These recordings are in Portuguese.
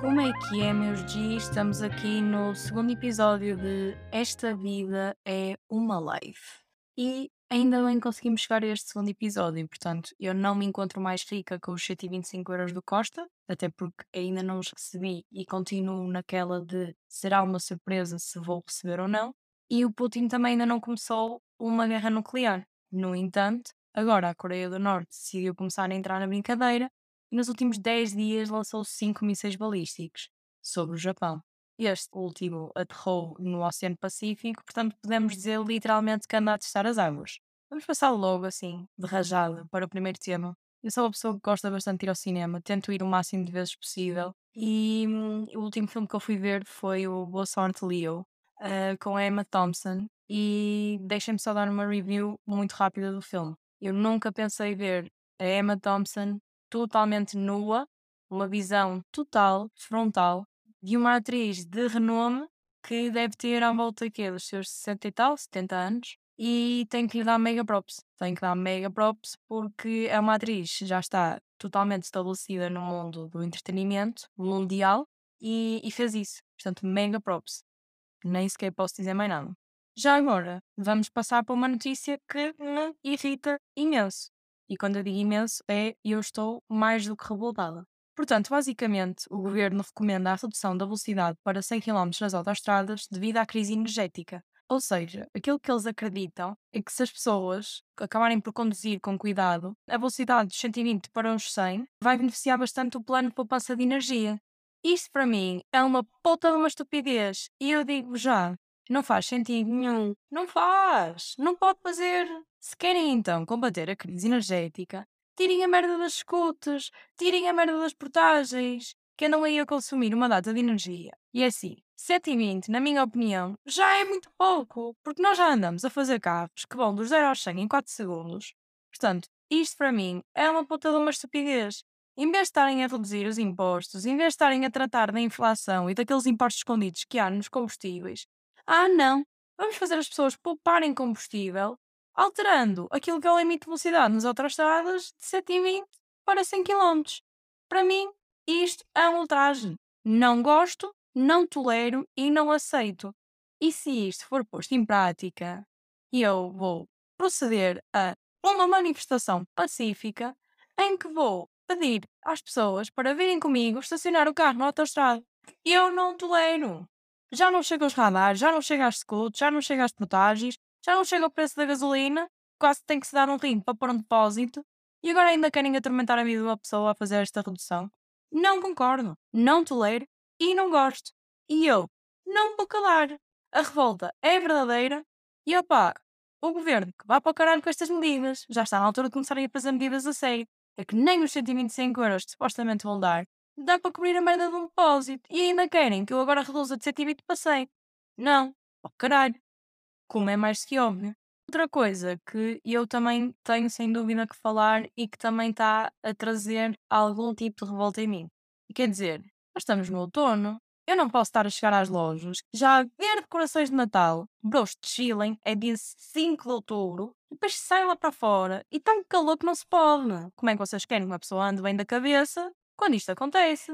Como é que é, meus G's? Estamos aqui no segundo episódio de Esta Vida é uma Live. E ainda bem conseguimos chegar a este segundo episódio, portanto, eu não me encontro mais rica com os 125 euros do Costa, até porque ainda não os recebi e continuo naquela de será uma surpresa se vou receber ou não. E o Putin também ainda não começou uma guerra nuclear. No entanto, agora a Coreia do Norte decidiu começar a entrar na brincadeira e nos últimos 10 dias lançou 5 mísseis balísticos sobre o Japão. Este último aterrou no Oceano Pacífico, portanto podemos dizer literalmente que anda a testar as águas. Vamos passar logo assim, de rajada, para o primeiro tema. Eu sou uma pessoa que gosta bastante de ir ao cinema, tento ir o máximo de vezes possível. E hum, o último filme que eu fui ver foi o Boa Sorte Leo, uh, com a Emma Thompson. E deixem-me só dar uma review muito rápida do filme. Eu nunca pensei ver a Emma Thompson totalmente nua, uma visão total, frontal, de uma atriz de renome que deve ter à volta aqui dos seus 60 e tal, 70 anos, e tem que lhe dar mega props. Tem que dar mega props porque é uma atriz que já está totalmente estabelecida no mundo do entretenimento mundial e, e fez isso. Portanto, mega props. Nem sequer posso dizer mais nada. Já agora, vamos passar para uma notícia que me irrita imenso. E quando eu digo imenso, é eu estou mais do que revoltada. Portanto, basicamente, o governo recomenda a redução da velocidade para 100 km nas autoestradas devido à crise energética. Ou seja, aquilo que eles acreditam é que se as pessoas acabarem por conduzir com cuidado, a velocidade dos 120 para os 100 vai beneficiar bastante o plano de poupança de energia. Isto para mim é uma puta de uma estupidez. E eu digo já, não faz sentido nenhum. Não faz. Não pode fazer. Se querem então combater a crise energética, tirem a merda das escutas, tirem a merda das portagens, que andam aí a consumir uma data de energia. E é assim, 7,20, na minha opinião, já é muito pouco, porque nós já andamos a fazer carros que vão dos 0 aos 100 em 4 segundos. Portanto, isto para mim é uma puta de uma estupidez. Em vez de estarem a reduzir os impostos, em vez de estarem a tratar da inflação e daqueles impostos escondidos que há nos combustíveis, ah não, vamos fazer as pessoas pouparem combustível alterando aquilo que é o limite de velocidade nas autostradas de 120 para 100 km. Para mim, isto é um ultraje. Não gosto, não tolero e não aceito. E se isto for posto em prática, eu vou proceder a uma manifestação pacífica em que vou pedir às pessoas para virem comigo estacionar o carro na autostrada. Eu não tolero. Já não chega aos radares, já não chega às scouts, já não chega às portagens, já não chega o preço da gasolina, quase tem que se dar um rim para pôr um depósito, e agora ainda querem atormentar a vida de uma pessoa a fazer esta redução. Não concordo, não tolero e não gosto. E eu não vou calar. A revolta é verdadeira e opá, o governo que vá para o caralho com estas medidas, já está na altura de começarem a fazer medidas a sério. É que nem os 125 euros que supostamente vão dar dá para cobrir a merda de um depósito e ainda querem que eu agora reduza de 120 para 100. Não, oh caralho como é mais que óbvio. Outra coisa que eu também tenho sem dúvida que falar e que também está a trazer algum tipo de revolta em mim. Quer dizer, nós estamos no outono, eu não posso estar a chegar às lojas, já a decorações de Natal, bros chilling, é dia 5 de outubro, depois sai lá para fora e um calor que não se pode. Como é que vocês querem que uma pessoa ande bem da cabeça quando isto acontece?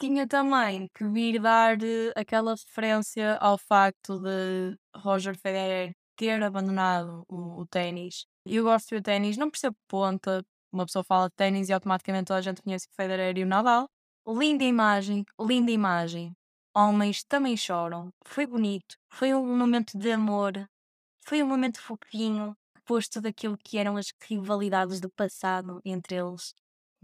Tinha também que vir dar eh, aquela referência ao facto de Roger Federer ter abandonado o, o ténis. Eu gosto de ver ténis, não percebo ponta. Uma pessoa fala de ténis e automaticamente toda a gente conhece o Federer e o Nadal. Linda imagem, linda imagem. Homens também choram. Foi bonito. Foi um momento de amor. Foi um momento fofinho. Posto daquilo que eram as rivalidades do passado entre eles.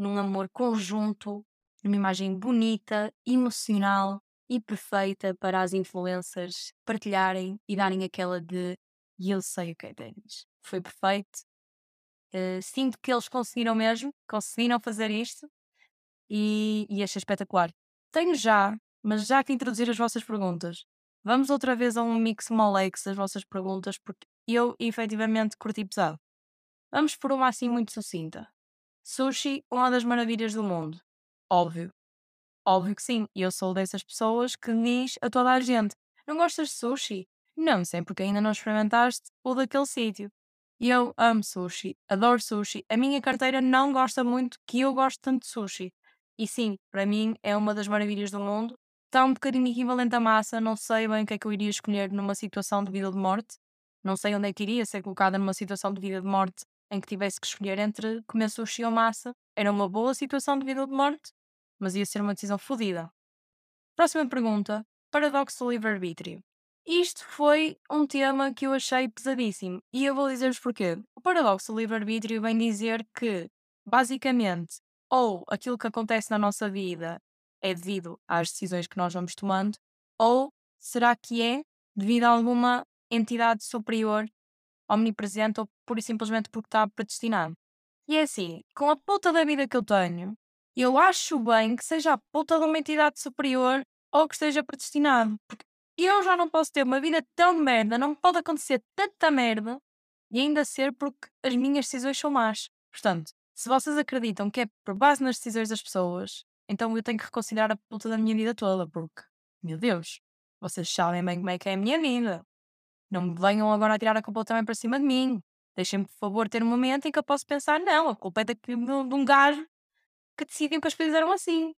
Num amor conjunto uma imagem bonita, emocional e perfeita para as influencers partilharem e darem aquela de e eu sei o que é ténis. Foi perfeito. Uh, sinto que eles conseguiram mesmo, conseguiram fazer isto e, e achei espetacular. Tenho já, mas já que introduzir as vossas perguntas, vamos outra vez a um mix molex das vossas perguntas, porque eu efetivamente curti pesado. Vamos por uma assim muito sucinta. Sushi, uma das maravilhas do mundo. Óbvio. Óbvio que sim. E eu sou dessas pessoas que diz a toda a gente: não gostas de sushi? Não sei porque ainda não experimentaste o daquele sítio. Eu amo sushi, adoro sushi. A minha carteira não gosta muito que eu gosto tanto de sushi. E sim, para mim é uma das maravilhas do mundo. Está um bocadinho equivalente à massa, não sei bem o que é que eu iria escolher numa situação de vida ou de morte. Não sei onde é que iria ser colocada numa situação de vida ou de morte em que tivesse que escolher entre comer sushi ou massa. Era uma boa situação de vida ou de morte, mas ia ser uma decisão fodida. Próxima pergunta: paradoxo do livre-arbítrio. Isto foi um tema que eu achei pesadíssimo e eu vou dizer-vos porquê. O paradoxo do livre-arbítrio vem dizer que, basicamente, ou aquilo que acontece na nossa vida é devido às decisões que nós vamos tomando, ou será que é devido a alguma entidade superior, omnipresente ou pura e simplesmente porque está predestinado. E é assim, com a puta da vida que eu tenho, eu acho bem que seja a puta de uma entidade superior ou que esteja predestinado. Porque eu já não posso ter uma vida tão merda, não pode acontecer tanta merda e ainda ser porque as minhas decisões são más. Portanto, se vocês acreditam que é por base nas decisões das pessoas, então eu tenho que reconsiderar a puta da minha vida toda, porque, meu Deus, vocês sabem bem como é que é a minha vida. Não me venham agora a tirar a culpa também para cima de mim. Deixem-me, por favor, ter um momento em que eu posso pensar, não, a culpa é daqui, de um gajo que decidiu que as coisas eram assim.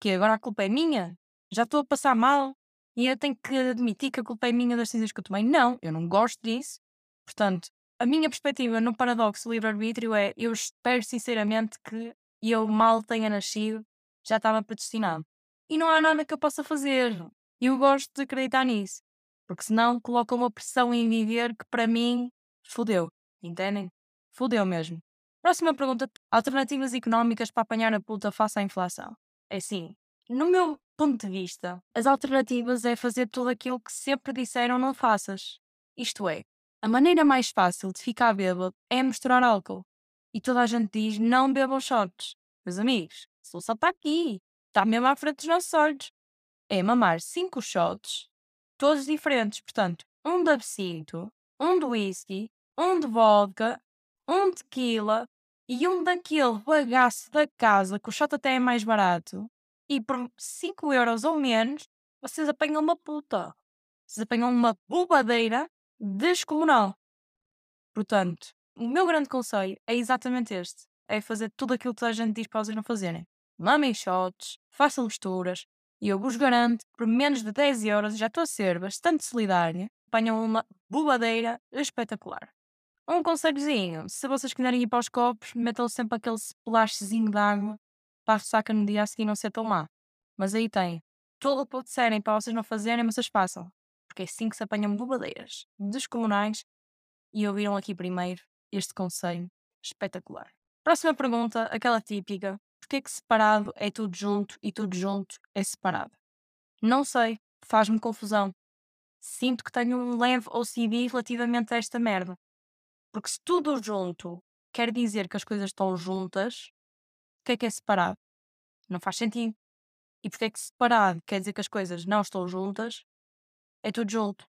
Que agora a culpa é minha. Já estou a passar mal e eu tenho que admitir que a culpa é minha das decisões que eu tomei. Não, eu não gosto disso. Portanto, a minha perspectiva no paradoxo do livre-arbítrio é: eu espero sinceramente que eu mal tenha nascido, já estava predestinado. E não há nada que eu possa fazer. Eu gosto de acreditar nisso. Porque senão coloca uma pressão em viver que para mim fodeu. Entendem? Fodeu mesmo. Próxima pergunta: alternativas económicas para apanhar a puta face à inflação. É assim, no meu ponto de vista, as alternativas é fazer tudo aquilo que sempre disseram não faças. Isto é, a maneira mais fácil de ficar bêbado é misturar álcool. E toda a gente diz não bebam shots. Meus amigos, a solução está aqui. Está mesmo à frente dos nossos olhos. É mamar 5 shots, todos diferentes. Portanto, um de absinto, um de whisky, um de vodka, um tequila e um daquele bagaço da casa que o shot até é mais barato. E por 5 euros ou menos, vocês apanham uma puta. Vocês apanham uma bobadeira descomunal. Portanto, o meu grande conselho é exatamente este: é fazer tudo aquilo que a gente diz para vocês não fazerem. Mamem shots, façam misturas, e eu vos garanto que por menos de 10 euros, já estou a ser bastante solidária, apanham uma bobadeira espetacular. Um conselhozinho, se vocês quiserem ir para os copos, metam sempre aquele splashezinho de água para a ressaca no dia a seguir não ser tão má. Mas aí tem. Tudo o que disserem para vocês não fazerem, vocês façam. Porque é assim que se apanham bobadeiras descomunais e ouviram aqui primeiro este conselho espetacular. Próxima pergunta, aquela típica. Porquê que separado é tudo junto e tudo junto é separado? Não sei, faz-me confusão. Sinto que tenho um leve OCD relativamente a esta merda. Porque se tudo junto quer dizer que as coisas estão juntas, que é que é separado? Não faz sentido. E porque é que separado quer dizer que as coisas não estão juntas? É tudo junto.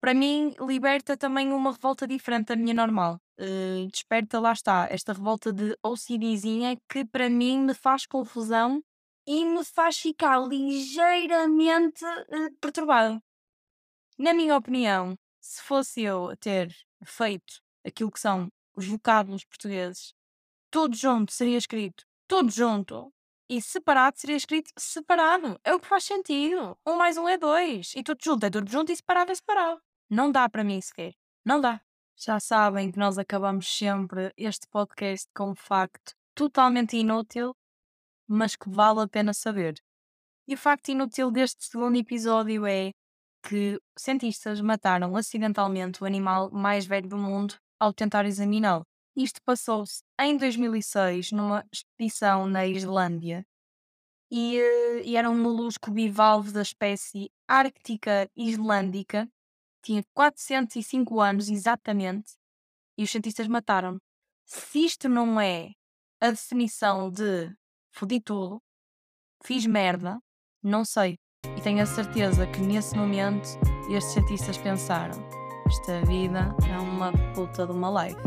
Para mim, liberta também uma revolta diferente da minha normal. Uh, desperta, lá está, esta revolta de OCDzinha que para mim me faz confusão e me faz ficar ligeiramente uh, perturbado. Na minha opinião, se fosse eu ter feito aquilo que são os vocábulos portugueses tudo junto seria escrito tudo junto. E separado seria escrito separado. É o que faz sentido. Um mais um é dois. E tudo junto é tudo junto e separado é separado. Não dá para mim sequer. Não dá. Já sabem que nós acabamos sempre este podcast com um facto totalmente inútil, mas que vale a pena saber. E o facto inútil deste segundo episódio é que cientistas mataram acidentalmente o animal mais velho do mundo ao tentar examiná-lo. Isto passou-se em 2006 numa expedição na Islândia e, eh, e era um molusco bivalve da espécie ártica islândica. Tinha 405 anos exatamente e os cientistas mataram. Se isto não é a definição de fodi tudo, fiz merda, não sei. E tenho a certeza que nesse momento estes cientistas pensaram: esta vida é uma puta de uma life.